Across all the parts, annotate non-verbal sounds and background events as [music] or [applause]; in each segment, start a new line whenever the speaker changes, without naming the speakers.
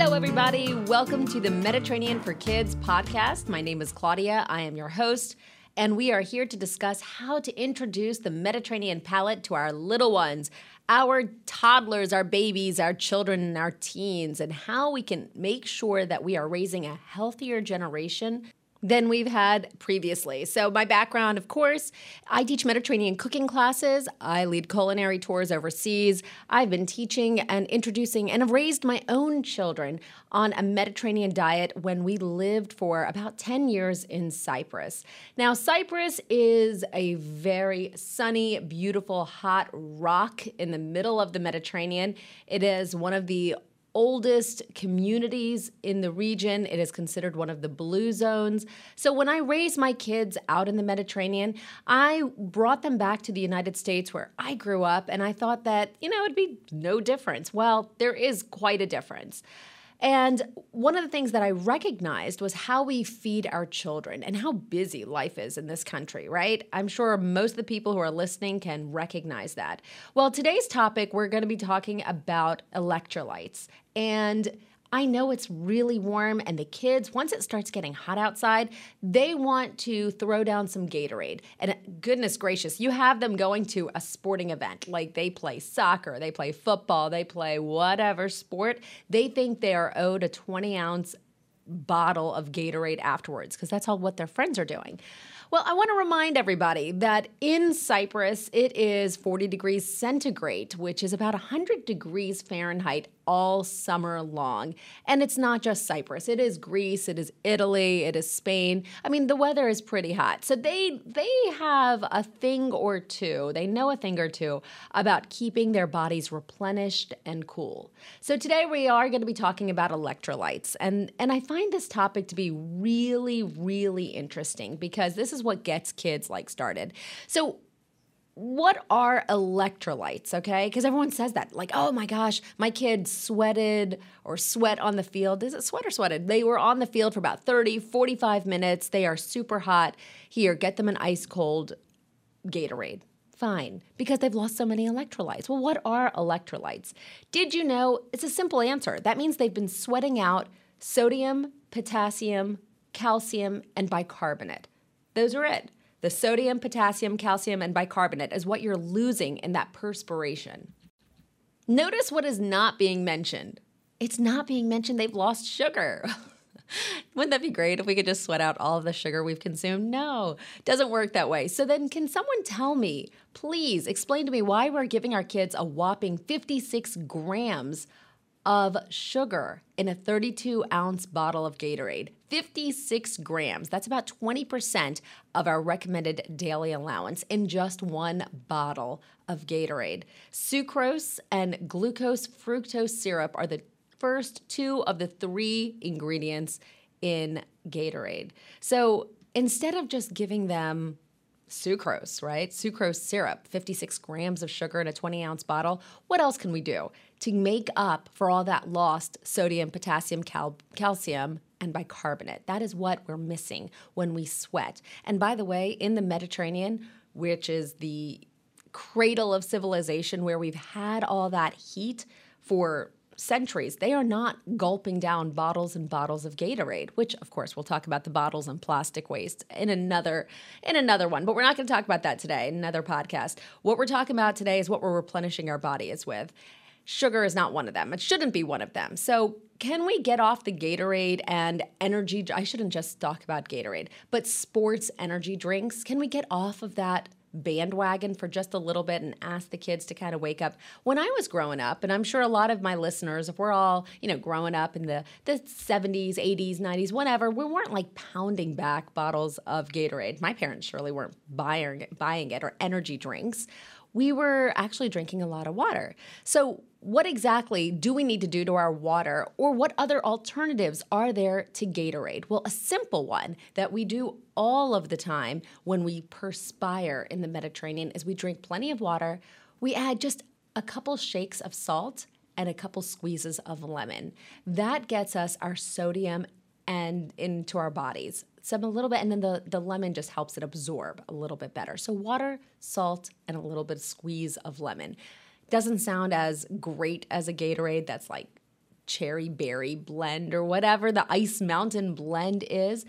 Hello, everybody. Welcome to the Mediterranean for Kids podcast. My name is Claudia. I am your host, and we are here to discuss how to introduce the Mediterranean palate to our little ones, our toddlers, our babies, our children, and our teens, and how we can make sure that we are raising a healthier generation than we've had previously. So, my background, of course, I teach Mediterranean cooking classes. I lead culinary tours overseas. I've been teaching and introducing and have raised my own children on a Mediterranean diet when we lived for about 10 years in Cyprus. Now, Cyprus is a very sunny, beautiful, hot rock in the middle of the Mediterranean. It is one of the oldest communities in the region. It is considered one of the blue zones. So when I raised my kids out in the Mediterranean, I brought them back to the United States where I grew up and I thought that, you know, it'd be no difference. Well, there is quite a difference. And one of the things that I recognized was how we feed our children and how busy life is in this country, right? I'm sure most of the people who are listening can recognize that. Well, today's topic, we're going to be talking about electrolytes. And I know it's really warm, and the kids, once it starts getting hot outside, they want to throw down some Gatorade. And goodness gracious, you have them going to a sporting event. Like they play soccer, they play football, they play whatever sport. They think they are owed a 20 ounce bottle of Gatorade afterwards because that's all what their friends are doing. Well, I want to remind everybody that in Cyprus, it is 40 degrees centigrade, which is about 100 degrees Fahrenheit all summer long. And it's not just Cyprus. It is Greece, it is Italy, it is Spain. I mean, the weather is pretty hot. So they they have a thing or two. They know a thing or two about keeping their bodies replenished and cool. So today we are going to be talking about electrolytes. And and I find this topic to be really really interesting because this is what gets kids like started. So what are electrolytes, okay? Because everyone says that, like, oh my gosh, my kid sweated or sweat on the field. Is it sweat or sweated? They were on the field for about 30, 45 minutes. They are super hot. Here, get them an ice cold Gatorade. Fine, because they've lost so many electrolytes. Well, what are electrolytes? Did you know? It's a simple answer. That means they've been sweating out sodium, potassium, calcium, and bicarbonate. Those are it. The sodium, potassium, calcium, and bicarbonate is what you're losing in that perspiration. Notice what is not being mentioned. It's not being mentioned they've lost sugar. [laughs] Wouldn't that be great if we could just sweat out all of the sugar we've consumed? No, doesn't work that way. So then, can someone tell me, please explain to me why we're giving our kids a whopping 56 grams of sugar in a 32 ounce bottle of Gatorade. 56 grams. That's about 20% of our recommended daily allowance in just one bottle of Gatorade. Sucrose and glucose fructose syrup are the first two of the three ingredients in Gatorade. So instead of just giving them sucrose, right? Sucrose syrup, 56 grams of sugar in a 20 ounce bottle. What else can we do to make up for all that lost sodium, potassium, cal- calcium, and bicarbonate? That is what we're missing when we sweat. And by the way, in the Mediterranean, which is the cradle of civilization where we've had all that heat for centuries. They are not gulping down bottles and bottles of Gatorade, which of course we'll talk about the bottles and plastic waste in another in another one, but we're not going to talk about that today in another podcast. What we're talking about today is what we're replenishing our bodies with. Sugar is not one of them. It shouldn't be one of them. So, can we get off the Gatorade and energy I shouldn't just talk about Gatorade, but sports energy drinks? Can we get off of that bandwagon for just a little bit and ask the kids to kind of wake up. When I was growing up, and I'm sure a lot of my listeners, if we're all, you know, growing up in the, the 70s, 80s, 90s, whatever, we weren't like pounding back bottles of Gatorade. My parents surely weren't buying buying it or energy drinks we were actually drinking a lot of water. So, what exactly do we need to do to our water, or what other alternatives are there to Gatorade? Well, a simple one that we do all of the time when we perspire in the Mediterranean is we drink plenty of water. We add just a couple shakes of salt and a couple squeezes of lemon. That gets us our sodium and into our bodies some a little bit and then the, the lemon just helps it absorb a little bit better so water salt and a little bit of squeeze of lemon doesn't sound as great as a gatorade that's like cherry berry blend or whatever the ice mountain blend is,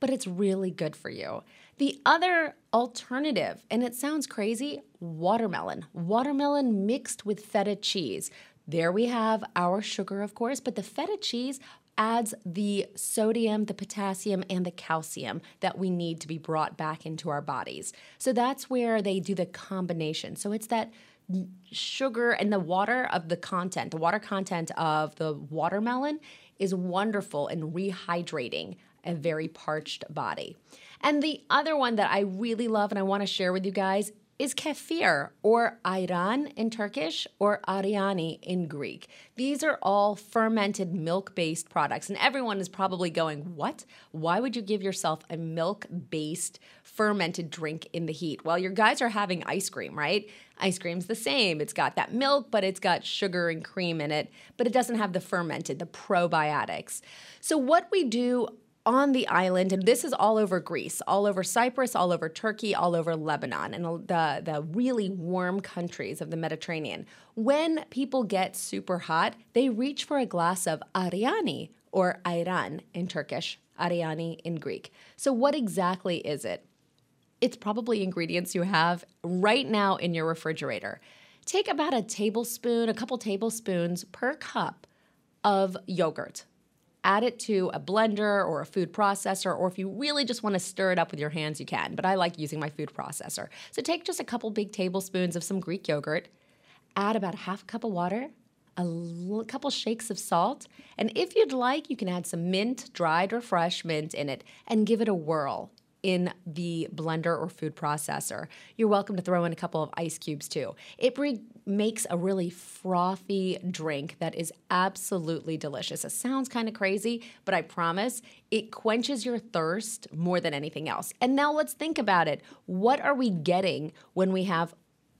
but it's really good for you. The other alternative, and it sounds crazy, watermelon. Watermelon mixed with feta cheese. There we have our sugar, of course, but the feta cheese adds the sodium, the potassium, and the calcium that we need to be brought back into our bodies. So that's where they do the combination. So it's that sugar and the water of the content, the water content of the watermelon is wonderful in rehydrating a very parched body. And the other one that I really love and I want to share with you guys is kefir or ayran in Turkish or ariani in Greek. These are all fermented milk based products. And everyone is probably going, What? Why would you give yourself a milk based fermented drink in the heat? Well, your guys are having ice cream, right? Ice cream's the same. It's got that milk, but it's got sugar and cream in it, but it doesn't have the fermented, the probiotics. So, what we do on the island, and this is all over Greece, all over Cyprus, all over Turkey, all over Lebanon, and the, the really warm countries of the Mediterranean. When people get super hot, they reach for a glass of ariani or ayran in Turkish, ariani in Greek. So, what exactly is it? It's probably ingredients you have right now in your refrigerator. Take about a tablespoon, a couple tablespoons per cup of yogurt add it to a blender or a food processor, or if you really just want to stir it up with your hands, you can. But I like using my food processor. So take just a couple big tablespoons of some Greek yogurt, add about a half cup of water, a l- couple shakes of salt, and if you'd like, you can add some mint, dried or fresh mint in it, and give it a whirl in the blender or food processor. You're welcome to throw in a couple of ice cubes too. It makes a really frothy drink that is absolutely delicious. It sounds kind of crazy, but I promise it quenches your thirst more than anything else. And now let's think about it. What are we getting when we have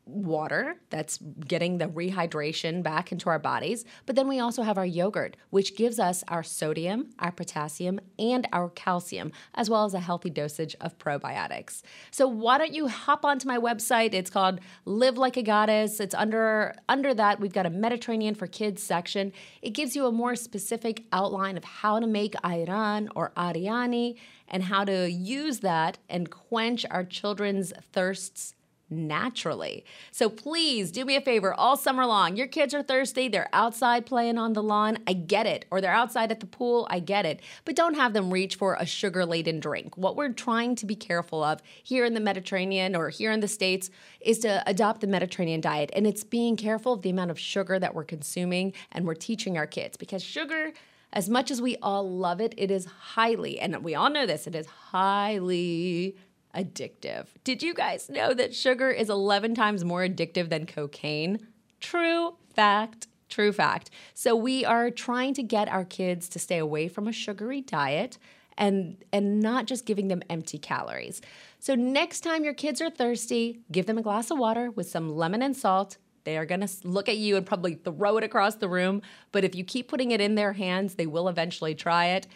water that's getting the rehydration back into our bodies. But then we also have our yogurt, which gives us our sodium, our potassium, and our calcium, as well as a healthy dosage of probiotics. So why don't you hop onto my website? It's called Live Like a Goddess. It's under under that we've got a Mediterranean for Kids section. It gives you a more specific outline of how to make ayran or ariani and how to use that and quench our children's thirsts naturally. So please do me a favor all summer long. Your kids are thirsty, they're outside playing on the lawn. I get it. Or they're outside at the pool. I get it. But don't have them reach for a sugar laden drink. What we're trying to be careful of here in the Mediterranean or here in the States is to adopt the Mediterranean diet. And it's being careful of the amount of sugar that we're consuming and we're teaching our kids because sugar. As much as we all love it, it is highly, and we all know this, it is highly addictive. Did you guys know that sugar is 11 times more addictive than cocaine? True fact. True fact. So we are trying to get our kids to stay away from a sugary diet and and not just giving them empty calories. So next time your kids are thirsty, give them a glass of water with some lemon and salt. They are going to look at you and probably throw it across the room, but if you keep putting it in their hands, they will eventually try it.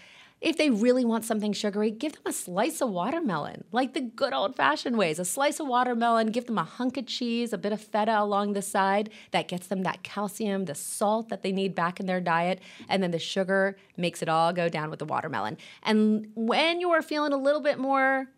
If they really want something sugary, give them a slice of watermelon, like the good old fashioned ways. A slice of watermelon, give them a hunk of cheese, a bit of feta along the side. That gets them that calcium, the salt that they need back in their diet. And then the sugar makes it all go down with the watermelon. And when you are feeling a little bit more,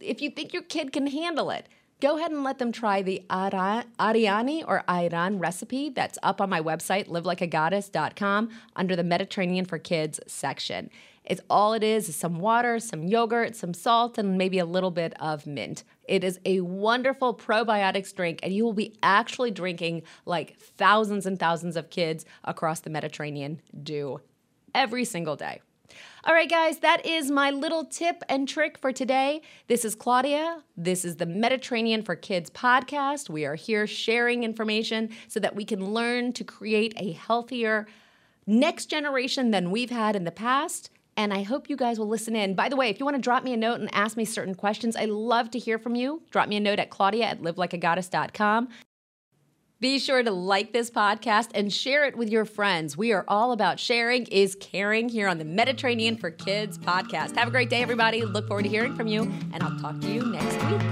if you think your kid can handle it, go ahead and let them try the Ariani or Ayran recipe that's up on my website, livelikeagoddess.com, under the Mediterranean for Kids section. It's all it is is some water, some yogurt, some salt, and maybe a little bit of mint. It is a wonderful probiotics drink, and you will be actually drinking like thousands and thousands of kids across the Mediterranean do every single day. All right, guys, that is my little tip and trick for today. This is Claudia. This is the Mediterranean for Kids podcast. We are here sharing information so that we can learn to create a healthier next generation than we've had in the past. And I hope you guys will listen in. By the way, if you want to drop me a note and ask me certain questions, I love to hear from you. Drop me a note at claudia at livelikeagoddess.com. Be sure to like this podcast and share it with your friends. We are all about sharing is caring here on the Mediterranean for Kids podcast. Have a great day, everybody. Look forward to hearing from you, and I'll talk to you next week.